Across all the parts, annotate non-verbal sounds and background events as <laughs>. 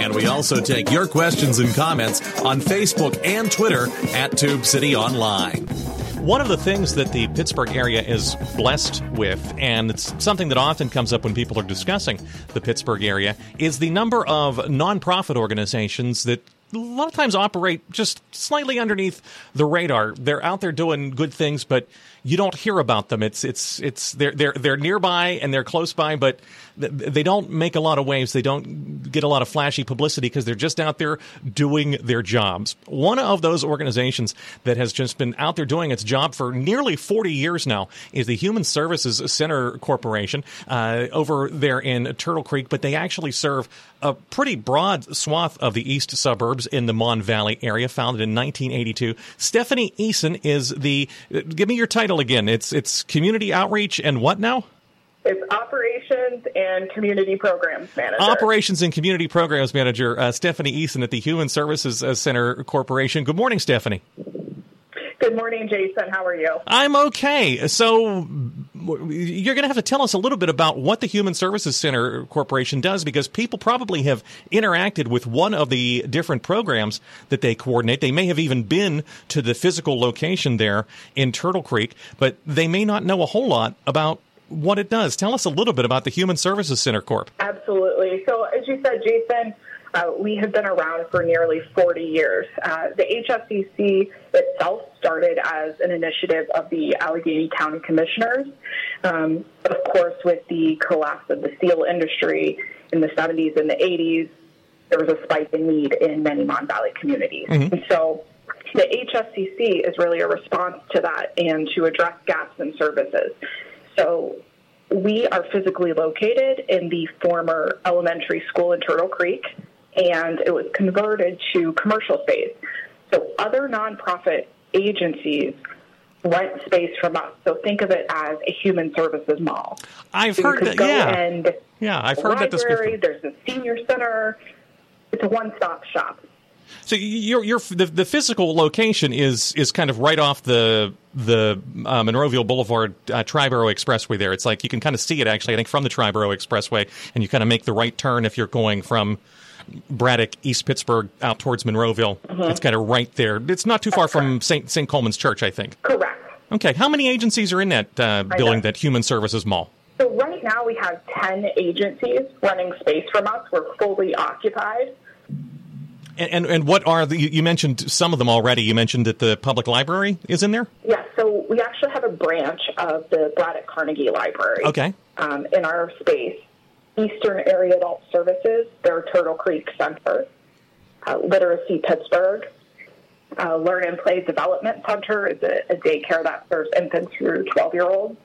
And we also take your questions and comments on Facebook and Twitter at Tube City Online. One of the things that the Pittsburgh area is blessed with, and it's something that often comes up when people are discussing the Pittsburgh area, is the number of nonprofit organizations that a lot of times operate just slightly underneath the radar. They're out there doing good things, but you don't hear about them. It's it's it's they're they're they're nearby and they're close by, but they don't make a lot of waves. They don't get a lot of flashy publicity because they're just out there doing their jobs. One of those organizations that has just been out there doing its job for nearly 40 years now is the Human Services Center Corporation uh, over there in Turtle Creek, but they actually serve a pretty broad swath of the east suburbs in the Mon Valley area, founded in 1982. Stephanie Eason is the. Give me your title again. It's it's community outreach and what now? It's operations and community programs manager. Operations and community programs manager uh, Stephanie Eason at the Human Services uh, Center Corporation. Good morning, Stephanie. Good morning, Jason. How are you? I'm okay. So you're going to have to tell us a little bit about what the Human Services Center Corporation does because people probably have interacted with one of the different programs that they coordinate. They may have even been to the physical location there in Turtle Creek, but they may not know a whole lot about what it does. Tell us a little bit about the Human Services Center Corp. Absolutely. So, as you said, Jason, uh, we have been around for nearly 40 years. Uh, the HSCC itself started as an initiative of the Allegheny County Commissioners. Um, of course, with the collapse of the steel industry in the 70s and the 80s, there was a spike in need in many Mon Valley communities. Mm-hmm. And so the HSCC is really a response to that and to address gaps in services. So we are physically located in the former elementary school in Turtle Creek, and it was converted to commercial space. So other nonprofit agencies rent space from us. So think of it as a human services mall. I've so heard that. yeah, yeah, I've heard library, that description. There's a senior center. It's a one-stop shop. So your your the, the physical location is is kind of right off the the uh, Monroeville Boulevard uh, Tri-Boro Expressway. There, it's like you can kind of see it actually. I think from the Tri-Boro Expressway, and you kind of make the right turn if you're going from Braddock, East Pittsburgh, out towards Monroeville. Mm-hmm. It's kind of right there. It's not too far from St. St. Colman's Church, I think. Correct. Okay. How many agencies are in that uh, building, that Human Services Mall? So right now we have 10 agencies running space from us. We're fully occupied. And, and, and what are the, you mentioned some of them already. You mentioned that the public library is in there? Yes. Yeah, so we actually have a branch of the Braddock Carnegie Library. Okay. Um, in our space. Eastern Area Adult Services, their Turtle Creek Center, uh, Literacy Pittsburgh, uh, Learn and Play Development Center is a, a daycare that serves infants through 12 year olds.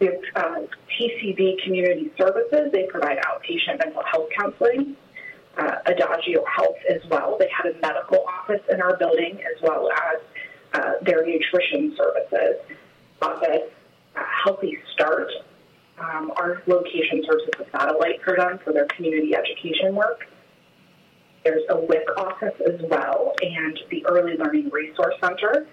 We have uh, Community Services, they provide outpatient mental health counseling. Uh, Adagio Health as well, they had a medical office in our building as well as uh, their nutrition services office. Uh, Healthy Start um, our location serves as a satellite for them for their community education work. There's a WIC office as well, and the Early Learning Resource Center.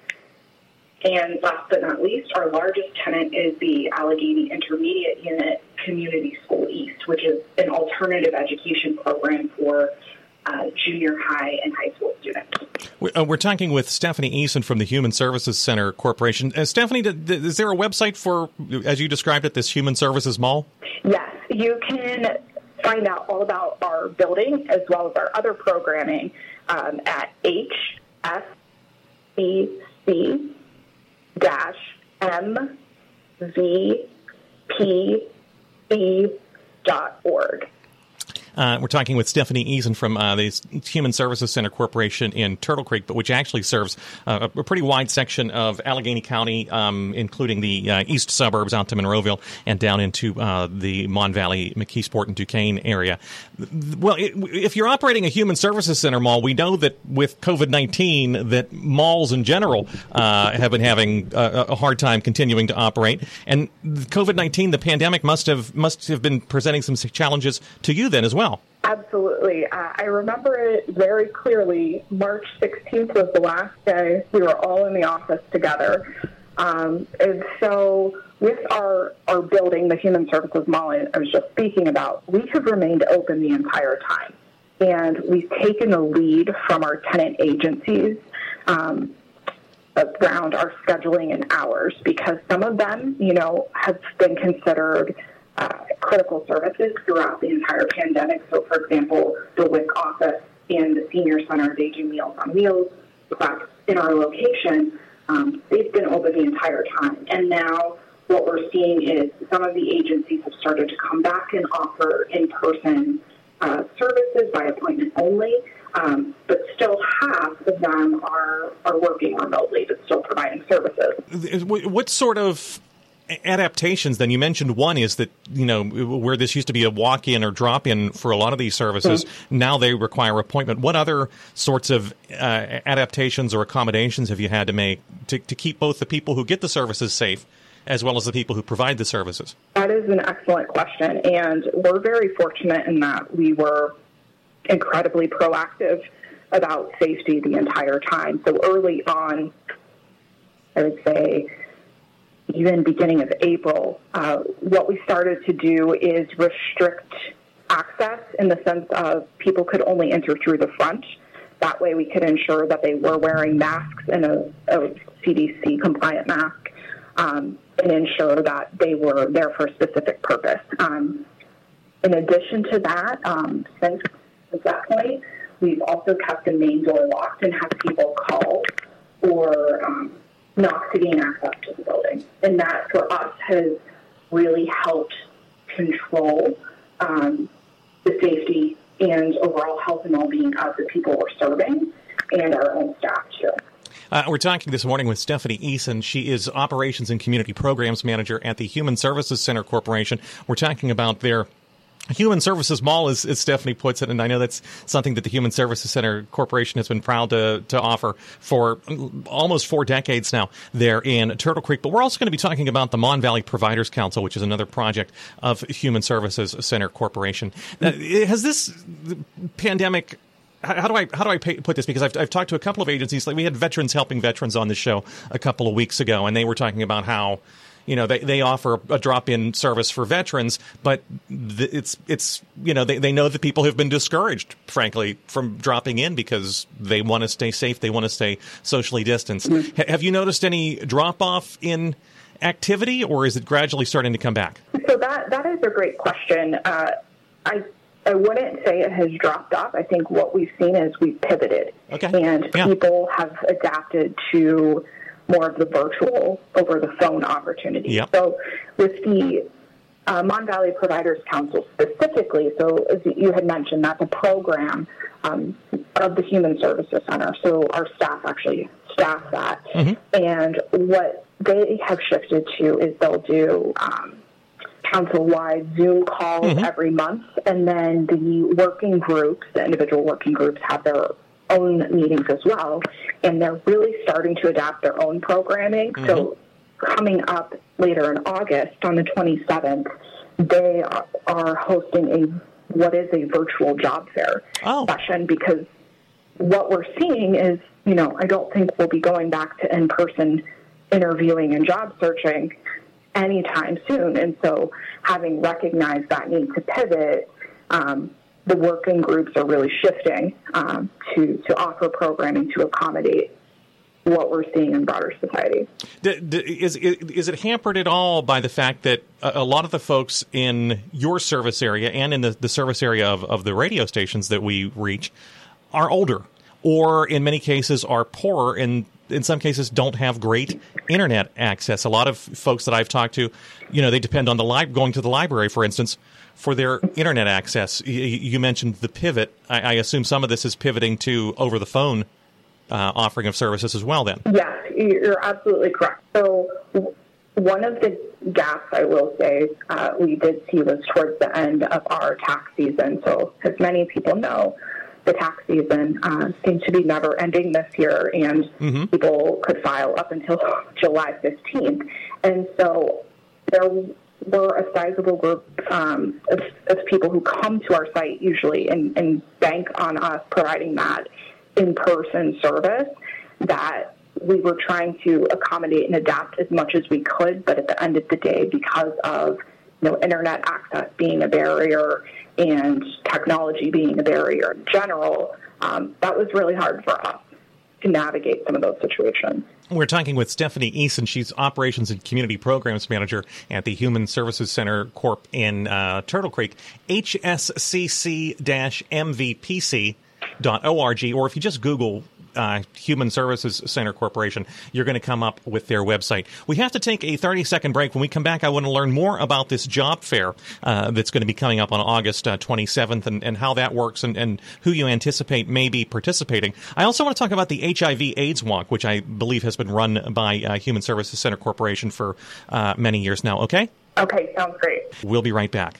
And last but not least, our largest tenant is the Allegheny Intermediate Unit Community School East, which is an alternative education program for uh, junior high and high school students. Uh, we're talking with Stephanie Eason from the Human Services Center Corporation. Uh, Stephanie, is there a website for, as you described it, this Human Services Mall? Yes, you can find out all about our building as well as our other programming um, at hscc dash mvpc dot org. Uh, we're talking with Stephanie Eason from uh, the Human Services Center Corporation in Turtle Creek, but which actually serves uh, a pretty wide section of Allegheny County, um, including the uh, east suburbs out to Monroeville and down into uh, the Mon Valley, McKeesport, and Duquesne area. Well, it, if you're operating a Human Services Center mall, we know that with COVID 19, that malls in general uh, have been having a, a hard time continuing to operate. And COVID 19, the pandemic must have must have been presenting some challenges to you then as well. Absolutely. Uh, I remember it very clearly. March 16th was the last day we were all in the office together. Um, and so, with our, our building, the Human Services Mall I was just speaking about, we have remained open the entire time. And we've taken the lead from our tenant agencies um, around our scheduling and hours because some of them, you know, have been considered uh, critical services throughout the entire pandemic. So, for example, the WIC office and the senior center, they do Meals on Wheels in our location. Um, they've been open the entire time. And now what we're seeing is some of the agencies have started to come back and offer in person uh, services by appointment only. Um, but still half of them are, are working remotely, but still providing services. What sort of adaptations then. You mentioned one is that you know where this used to be a walk-in or drop-in for a lot of these services mm-hmm. now they require appointment. What other sorts of uh, adaptations or accommodations have you had to make to, to keep both the people who get the services safe as well as the people who provide the services? That is an excellent question and we're very fortunate in that we were incredibly proactive about safety the entire time. So early on i would say even beginning of April, uh, what we started to do is restrict access in the sense of people could only enter through the front. That way, we could ensure that they were wearing masks and a, a CDC compliant mask um, and ensure that they were there for a specific purpose. Um, in addition to that, um, since, that point, we've also kept the main door locked and have people call or um, not to gain access to the building. And that for us has really helped control um, the safety and overall health and well being of the people we're serving and our own staff too. Uh, we're talking this morning with Stephanie Eason. She is Operations and Community Programs Manager at the Human Services Center Corporation. We're talking about their Human Services Mall, as, as, Stephanie puts it, and I know that's something that the Human Services Center Corporation has been proud to, to offer for almost four decades now there in Turtle Creek. But we're also going to be talking about the Mon Valley Providers Council, which is another project of Human Services Center Corporation. Uh, has this pandemic how do I how do I pay, put this? Because I've, I've talked to a couple of agencies. Like we had veterans helping veterans on the show a couple of weeks ago, and they were talking about how you know they, they offer a drop-in service for veterans but th- it's it's you know they, they know that people have been discouraged frankly from dropping in because they want to stay safe they want to stay socially distanced mm-hmm. H- have you noticed any drop off in activity or is it gradually starting to come back so that that is a great question uh, i I wouldn't say it has dropped off. I think what we've seen is we've pivoted, okay. and yeah. people have adapted to more of the virtual over the phone opportunity. Yep. So with the uh, Mon Valley Providers Council specifically, so as you had mentioned, that's a program um, of the Human Services Center. So our staff actually staff that. Mm-hmm. And what they have shifted to is they'll do um, council-wide Zoom calls mm-hmm. every month, and then the working groups, the individual working groups, have their own meetings as well, and they're really starting to adapt their own programming. Mm-hmm. So, coming up later in August on the 27th, they are hosting a what is a virtual job fair oh. session because what we're seeing is, you know, I don't think we'll be going back to in person interviewing and job searching anytime soon. And so, having recognized that need to pivot, um, the working groups are really shifting um, to, to offer programming to accommodate what we're seeing in broader society. Is, is it hampered at all by the fact that a lot of the folks in your service area and in the, the service area of, of the radio stations that we reach are older or in many cases are poorer and in some cases don't have great internet access. A lot of folks that I've talked to, you know, they depend on the li- going to the library, for instance, for their internet access. You mentioned the pivot. I, I assume some of this is pivoting to over the phone uh, offering of services as well. Then, yeah, you're absolutely correct. So one of the gaps, I will say, uh, we did see was towards the end of our tax season. So, as many people know, the tax season uh, seems to be never ending this year, and mm-hmm. people could file up until <laughs> July 15th. And so, there were a sizable group um, of, of, people who come to our site usually and, and bank on us providing that in person service that we were trying to accommodate and adapt as much as we could, but at the end of the day, because of you know internet access being a barrier and technology being a barrier in general, um, that was really hard for us to navigate some of those situations. We're talking with Stephanie Eason. She's Operations and Community Programs Manager at the Human Services Center Corp in uh, Turtle Creek, hscc-mvpc.org, or if you just Google uh, Human Services Center Corporation, you're going to come up with their website. We have to take a 30 second break. When we come back, I want to learn more about this job fair uh, that's going to be coming up on August uh, 27th and, and how that works and, and who you anticipate may be participating. I also want to talk about the HIV AIDS Walk, which I believe has been run by uh, Human Services Center Corporation for uh, many years now. Okay? Okay, sounds great. We'll be right back.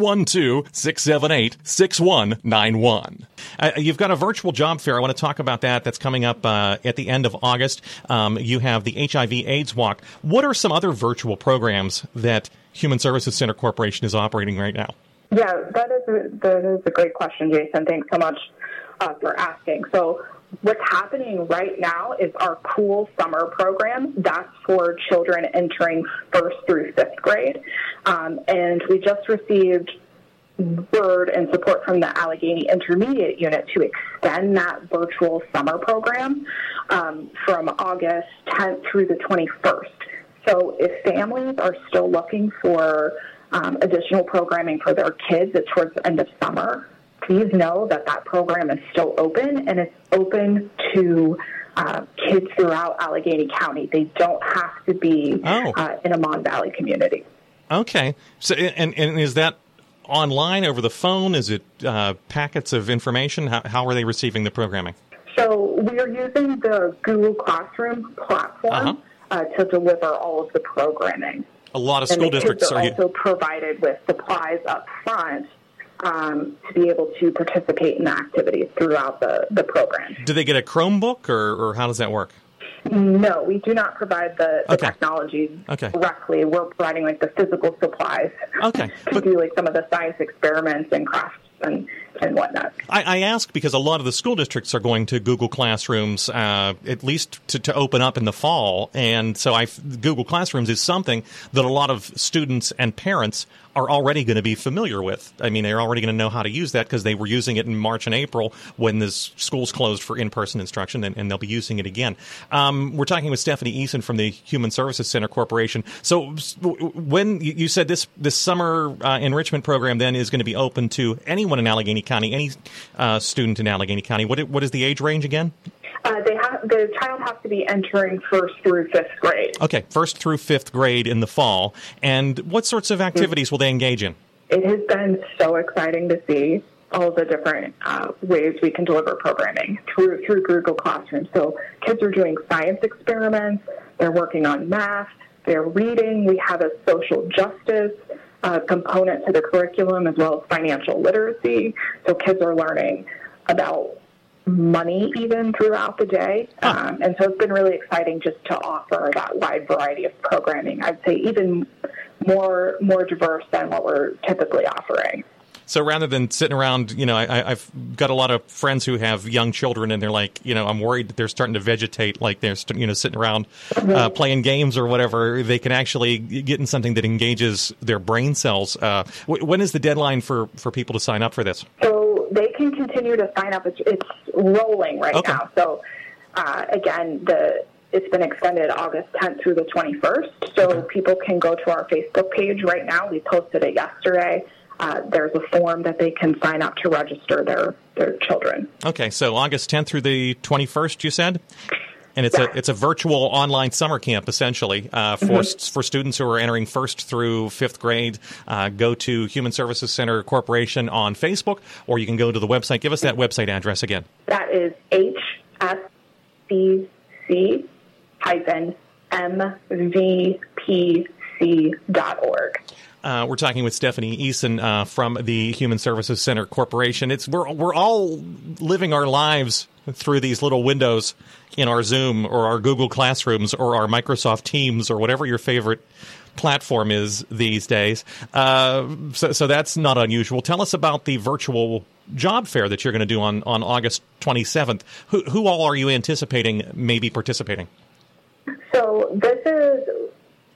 412 678 6191. Uh, you've got a virtual job fair. I want to talk about that. That's coming up uh, at the end of August. Um, you have the HIV AIDS Walk. What are some other virtual programs that Human Services Center Corporation is operating right now? Yeah, that is a, that is a great question, Jason. Thanks so much uh, for asking. So, what's happening right now is our cool summer program. That's for children entering first through fifth grade. Um, and we just received word and support from the Allegheny Intermediate Unit to extend that virtual summer program um, from August 10th through the 21st. So if families are still looking for um, additional programming for their kids it's towards the end of summer, please know that that program is still open and it's open to uh, kids throughout Allegheny County. They don't have to be oh. uh, in a Mon Valley community. Okay. So, and, and is that online over the phone? Is it uh, packets of information? How, how are they receiving the programming? So we are using the Google Classroom platform uh-huh. uh, to deliver all of the programming. A lot of school districts are also provided with supplies up front um, to be able to participate in the activities throughout the, the program. Do they get a Chromebook, or, or how does that work? No, we do not provide the, the okay. technology okay. directly. We're providing like the physical supplies okay. <laughs> to but, do like some of the science experiments and crafts and, and whatnot. I, I, ask because a lot of the school districts are going to Google Classrooms, uh, at least to, to, open up in the fall. And so I, Google Classrooms is something that a lot of students and parents are already going to be familiar with. I mean, they're already going to know how to use that because they were using it in March and April when the schools closed for in-person instruction, and, and they'll be using it again. Um, we're talking with Stephanie Eason from the Human Services Center Corporation. So, when you said this this summer uh, enrichment program then is going to be open to anyone in Allegheny County, any uh, student in Allegheny County, what what is the age range again? Uh, they have the child has to be entering first through fifth grade. Okay, first through fifth grade in the fall. And what sorts of activities will they engage in? It has been so exciting to see all the different uh, ways we can deliver programming through through Google Classroom. So kids are doing science experiments. They're working on math. They're reading. We have a social justice uh, component to the curriculum as well as financial literacy. So kids are learning about money even throughout the day. Um, and so it's been really exciting just to offer that wide variety of programming. I'd say even more more diverse than what we're typically offering. So rather than sitting around, you know, I, I've got a lot of friends who have young children, and they're like, you know, I'm worried that they're starting to vegetate, like they're, you know, sitting around uh, playing games or whatever. They can actually get in something that engages their brain cells. Uh, wh- when is the deadline for for people to sign up for this? So they can continue to sign up. It's, it's rolling right Okay. now. So uh, again, the it's been extended August 10th through the 21st. So people can go to our Facebook page right now. We posted it yesterday. Uh, there's a form that they can sign up to register their their children. Okay, so August 10th through the 21st, you said, and it's Yeah. a it's a virtual online summer camp essentially uh, for for students who are entering first through fifth grade. Uh, go to Human Services Center Corporation on Facebook, or you can go to the website. Give us that website address again. That is hscc hyphen mvpc dot org. Uh, we're talking with Stephanie Eason uh, from the Human Services Center Corporation. It's we're we're all living our lives through these little windows in our Zoom or our Google Classrooms or our Microsoft Teams or whatever your favorite platform is these days. Uh, so, so that's not unusual. Tell us about the virtual job fair that you're going to do on, on August 27th. Who, who all are you anticipating maybe participating? So this is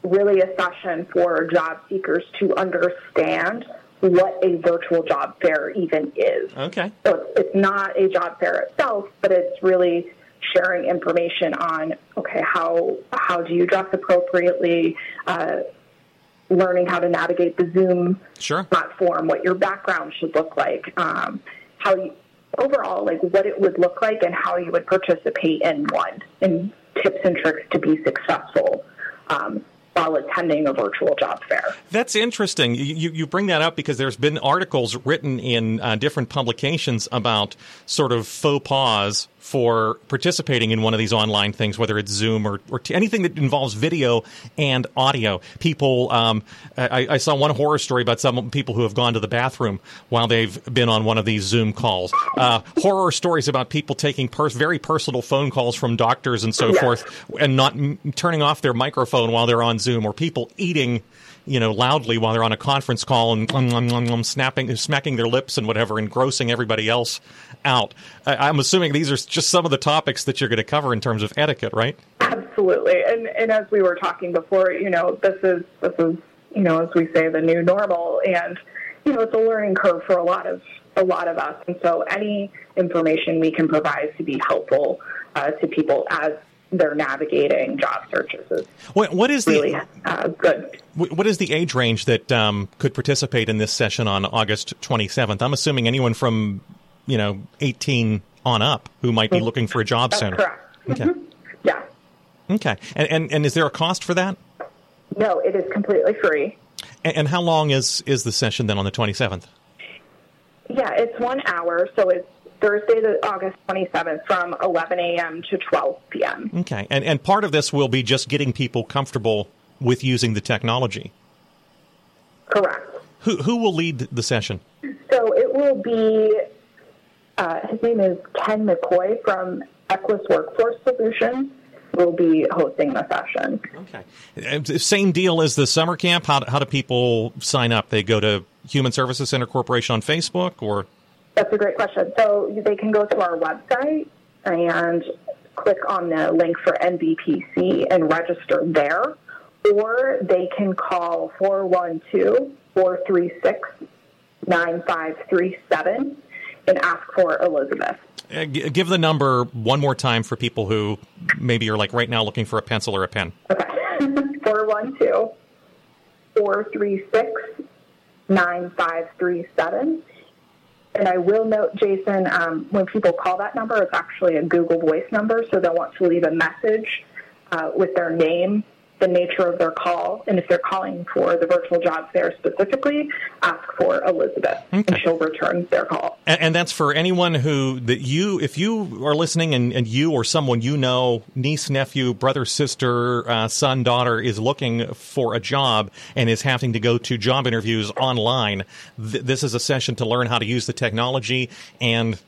really a session for job seekers to understand what a virtual job fair even is. Okay. So it's, not a job fair itself, but it's really sharing information on okay how how do you dress appropriately, uh, learning how to navigate the Zoom Sure. platform, what your background should look like, um, how you, overall like what it would look like, and how you would participate in one, and tips and tricks to be successful. Um, while attending a virtual job fair. That's interesting. You, you, bring that up because there's been articles written in uh, different publications about sort of faux pas for participating in one of these online things, whether it's Zoom or, or t- anything that involves video and audio. People, um, I, I saw one horror story about some people who have gone to the bathroom while they've been on one of these Zoom calls. Uh, horror stories about people taking pers- very personal phone calls from doctors and so Yes. forth and not m- turning off their microphone while they're on Zoom, or people eating, you know, loudly while they're on a conference call and um, um, um, snapping, smacking their lips and whatever, and grossing everybody else out. I, I'm assuming these are just some of the topics that you're going to cover in terms of etiquette, right? Absolutely, and and as we were talking before, you know, this is this is you know as we say the new normal, and you know it's a learning curve for a lot of a lot of us, and so any information we can provide to be helpful uh, to people as they're navigating job searches is What, what is the uh, good. What is the age range that um, could participate in this session on August 27th? I'm assuming anyone from, you know, 18 on up who might be looking for a job That's center. correct. Okay. Yeah, Okay. And, and and is there a cost for that? no, it is completely free. And, and how long is is the session then on the 27th? Yeah, it's one hour, so it's Thursday, the August 27th, from 11 a.m. to 12 p.m. Okay. And and part of this will be just getting people comfortable with using the technology. Correct. Who who will lead the session? So it will be, uh, his name is Ken McCoy from Equus Workforce Solutions, will be hosting the session. Okay. Same deal as the summer camp. How, how do people sign up? They go to Human Services Center Corporation on Facebook or That's a great question. So they can go to our website and click on the link for MVPC and register there, or they can call 412 436 9537 and ask for Elizabeth. Uh, g- give the number one more time for people who maybe are like right now looking for a pencil or a pen. Okay. <laughs> 412 436 9537. And I will note, Jason, um, when people call that number, it's actually a Google Voice number, so they'll want to leave a message uh, with their name, the nature of their call, and if they're calling for the virtual job fair specifically, ask for Elizabeth, and she'll return their call. And, and that's for anyone who that you, if you are listening and, and you or someone you know, niece, nephew, brother, sister, uh, son, daughter, is looking for a job and is having to go to job interviews online, th- this is a session to learn how to use the technology and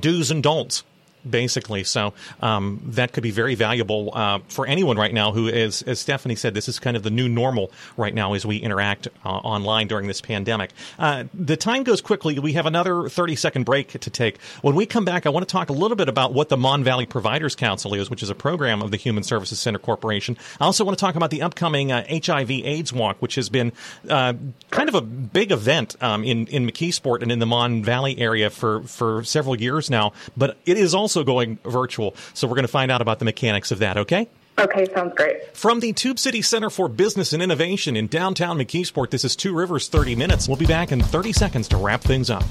do's and don'ts basically. So um, that could be very valuable uh, for anyone right now who is, as Stephanie said, this is kind of the new normal right now as we interact uh, online during this pandemic. Uh, the time goes quickly. We have another 30 second break to take. When we come back, I want to talk a little bit about what the Mon Valley Providers Council is, which is a program of the Human Services Center Corporation. I also want to talk about the upcoming HIV uh, AIDS Walk, which has been uh, kind of a big event um, in, in McKeesport and in the Mon Valley area for, for several years now, but it is also also going virtual. So we're going to find out about the mechanics of that, okay? Okay, sounds great. From the Tube City Center for Business and Innovation in downtown McKeesport, this is Two Rivers 30 Minutes. We'll be back in 30 seconds to wrap things up.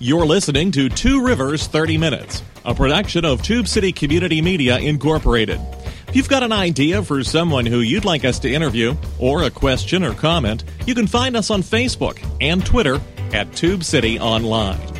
You're listening to Two Rivers 30 Minutes, a production of Tube City Community Media Incorporated. If you've got an idea for someone who you'd like us to interview, or a question or comment, you can find us on Facebook and Twitter at Tube City Online.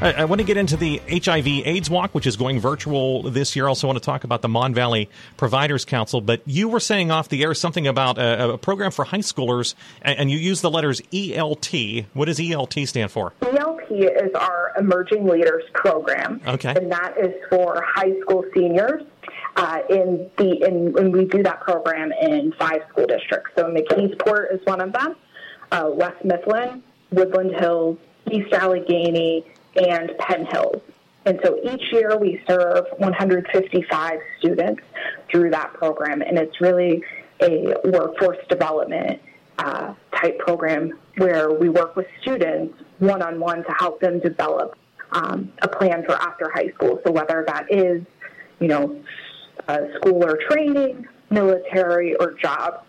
I, I, want to get into the HIV AIDS Walk, which is going virtual this year. I also want to talk about the Mon Valley Providers Council. But you were saying off the air something about a, a program for high schoolers, and, and you use the letters ELP. What does ELP stand for? ELP is our Emerging Leaders Program. Okay. And that is for high school seniors. Uh, in the in, and we do that program in five school districts. So McKeesport is one of them, uh, West Mifflin, Woodland Hills, East Allegheny, and Penn Hills. And so each year we serve 155 students through that program, and it's really a workforce development uh, type program where we work with students one on one to help them develop um, a plan for after high school. So whether that is, you know, uh, school or training, military or job,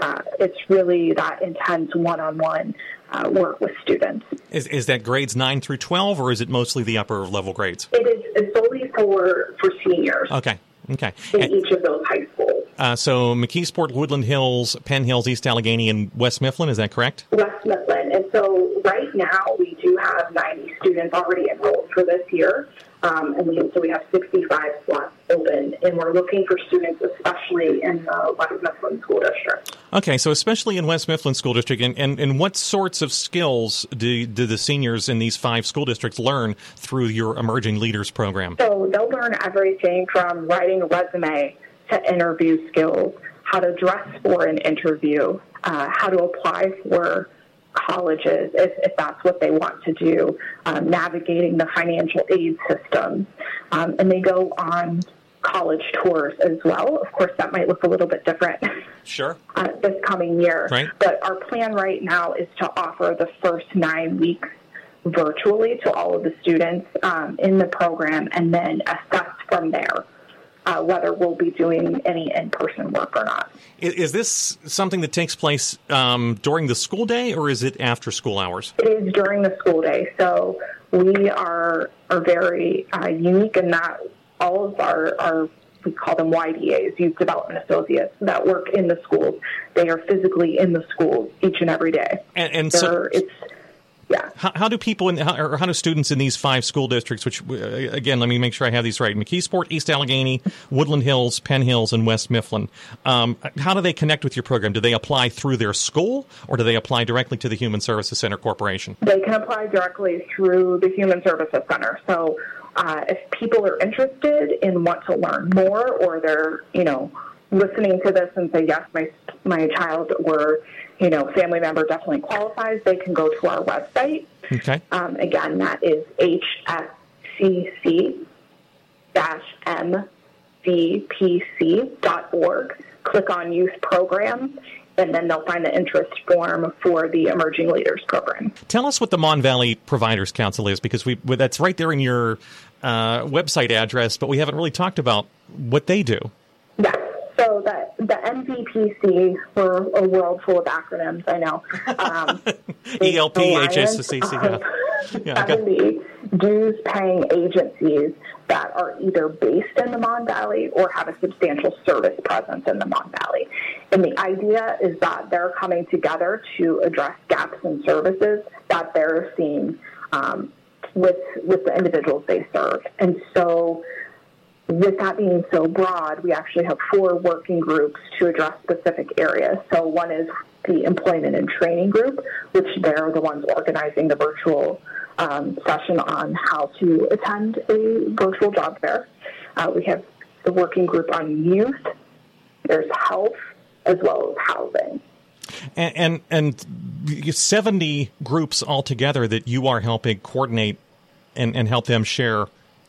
uh, it's really that intense one on one uh, work with students. Is, is that grades 9 through 12, or is it mostly the upper level grades? It is it's solely for, for seniors. Okay. Okay. In and, each of those high schools. Uh, so McKeesport, Woodland Hills, Penn Hills, East Allegheny, and West Mifflin, is that correct? West Mifflin. And so right now we do have 90 students already enrolled for this year. Um, and we, so we have 65 slots open, and we're looking for students, especially in the West Mifflin School District. Okay, so especially in West Mifflin School District, and, and, and what sorts of skills do, do the seniors in these five school districts learn through your Emerging Leaders program? So they'll learn everything from writing a resume to interview skills, how to dress for an interview, uh, how to apply for colleges if, if that's what they want to do, um, navigating the financial aid system. Um, and they go on college tours as well. Of course, that might look a little bit different. Sure. <laughs> Uh, this coming year. Right. But our plan right now is to offer the first nine weeks virtually to all of the students um, in the program and then assess from there uh, whether we'll be doing any in-person work or not. Is this something that takes place um, during the school day, or is it after school hours? It is during the school day. So we are are very uh, unique in that all of our, our we call them YDAs, Youth Development Associates, that work in the schools. They are physically in the schools each and every day. And, and so it's yeah. How, how, do people in, how, or how do students in these five school districts, which uh, again, let me make sure I have these right: McKeesport, East Allegheny, Woodland Hills, Penn Hills, and West Mifflin. Um, how do they connect with your program? Do they apply through their school, or do they apply directly to the Human Services Center Corporation? They can apply directly through the Human Services Center. So, uh, if people are interested and want to learn more, or they're you know listening to this and say, yes, my my child or you know family member definitely qualifies, they can go to our website. Okay. Um, again, that is hscc mvpc.org. Click on Youth Program, and then they'll find the interest form for the Emerging Leaders Program. Tell us what the Mon Valley Providers Council is, because we that's right there in your uh, website address, but we haven't really talked about what they do. Yes. So the the MVPC, we're a world full of acronyms. I know. Um, <laughs> ELP, HSCC, yeah. yeah <laughs> Seventy dues paying agencies that are either based in the Mon Valley or have a substantial service presence in the Mon Valley. And the idea is that they're coming together to address gaps in services that they're seeing um, with with the individuals they serve. And so with that being so broad, we actually have four working groups to address specific areas. So one is the employment and training group, which they're the ones organizing the virtual um, session on how to attend a virtual job fair. Uh, we have the working group on youth. There's health as well as housing. And, and, and 70 groups altogether that you are helping coordinate and, and help them share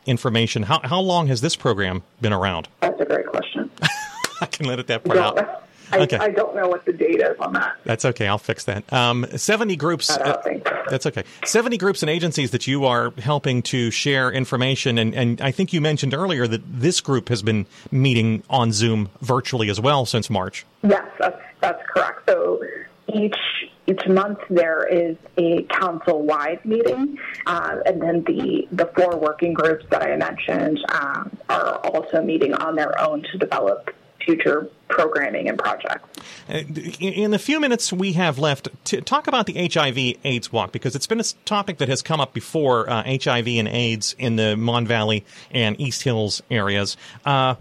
information. How, how long has this program been around? That's a great question. <laughs> I can let it that part out. <laughs> I, okay. I don't know what the date is on that. That's okay. I'll fix that. Um, 70 groups. Uh, that's okay. 70 groups and agencies that you are helping to share information. And, and I think you mentioned earlier that this group has been meeting on Zoom virtually as well since March. Yes, that's, that's correct. So each each month there is a council wide meeting, uh, and then the, the four working groups that I mentioned um, are also meeting on their own to develop future programming and projects. Uh, in the few minutes we have left, to talk about the HIV AIDS walk because it's been a topic that has come up before uh, HIV and AIDS in the Mon Valley and East Hills areas. Uh,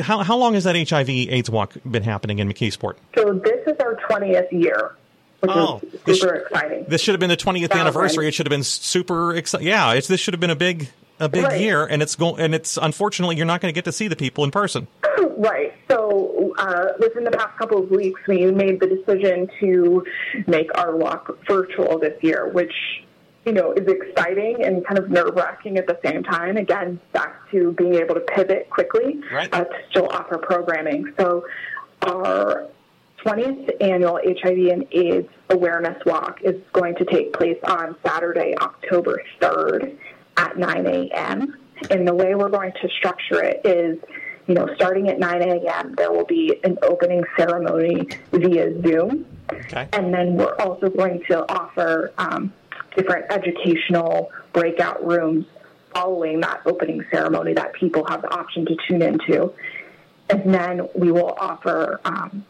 how, how long has that HIV AIDS walk been happening in McKeesport? So this is our 20th year which oh, is super this, exciting. This should have been the 20th anniversary. It should have been super exciting. Yeah, this should have been a big a big right. year, and it's going and it's unfortunately you're not going to get to see the people in person. <laughs> Right. So uh, within the past couple of weeks, we made the decision to make our walk virtual this year, which you know is exciting and kind of nerve wracking at the same time. Again, back to being able to pivot quickly right. uh, to still offer programming. So our 20th annual HIV and AIDS awareness walk is going to take place on Saturday, October 3rd at 9 a.m. And the way we're going to structure it is, you know, starting at 9 a.m., there will be an opening ceremony via Zoom. Okay. And then we're also going to offer um, different educational breakout rooms following that opening ceremony that people have the option to tune into. And then we will offer um,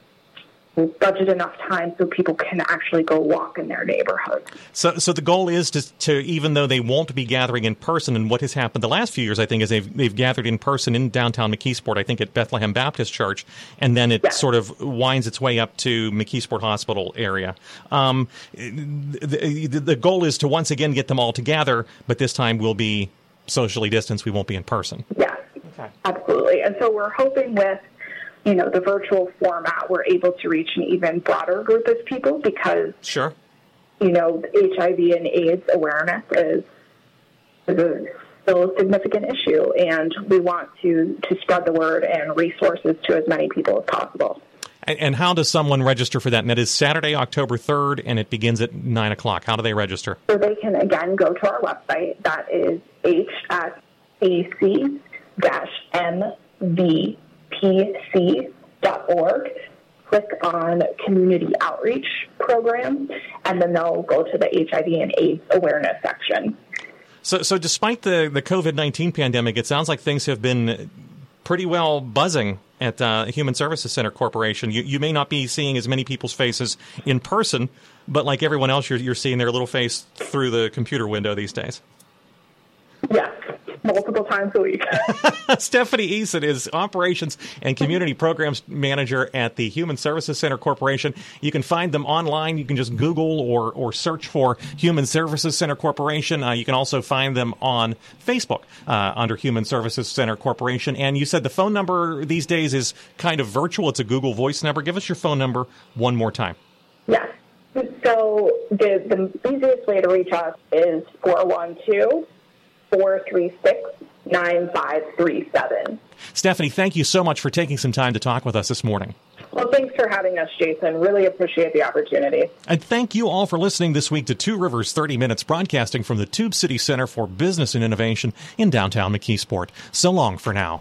budget enough time so people can actually go walk in their neighborhood. So, so the goal is to, to, even though they won't be gathering in person, and what has happened the last few years, I think, is they've they've gathered in person in downtown McKeesport. I think at Bethlehem Baptist Church, and then it yes. sort of winds its way up to McKeesport Hospital area. Um, the, the goal is to once again get them all together, but this time we'll be socially distanced. We won't be in person. Yes, okay. absolutely. And so we're hoping with you know, the virtual format, we're able to reach an even broader group of people because, sure, you know, HIV and AIDS awareness is, is a, still a significant issue, and we want to to spread the word and resources to as many people as possible. And, and how does someone register for that? And that is Saturday, October 3rd, and it begins at 9 o'clock. How do they register? So they can, again, go to our website. That is hsac-mv pc.org, click on Community Outreach Program, and then they'll go to the HIV and AIDS awareness section. So, so despite the, the COVID 19 pandemic, it sounds like things have been pretty well buzzing at uh, Human Services Center Corporation. You, you may not be seeing as many people's faces in person, but like everyone else, you're, you're seeing their little face through the computer window these days. Multiple times a week. <laughs> Stephanie Eason is Operations and Community Programs Manager at the Human Services Center Corporation. You can find them online. You can just Google or, or search for Human Services Center Corporation. Uh, you can also find them on Facebook uh, under Human Services Center Corporation. And you said the phone number these days is kind of virtual. It's a Google Voice number. Give us your phone number one more time. Yes. So the, the easiest way to reach us is 412 436 9537. Stephanie, thank you so much for taking some time to talk with us this morning. Well, thanks for having us, Jason. Really appreciate the opportunity. And thank you all for listening this week to Two Rivers 30 Minutes, broadcasting from the Tube City Center for Business and Innovation in downtown McKeesport. So long for now.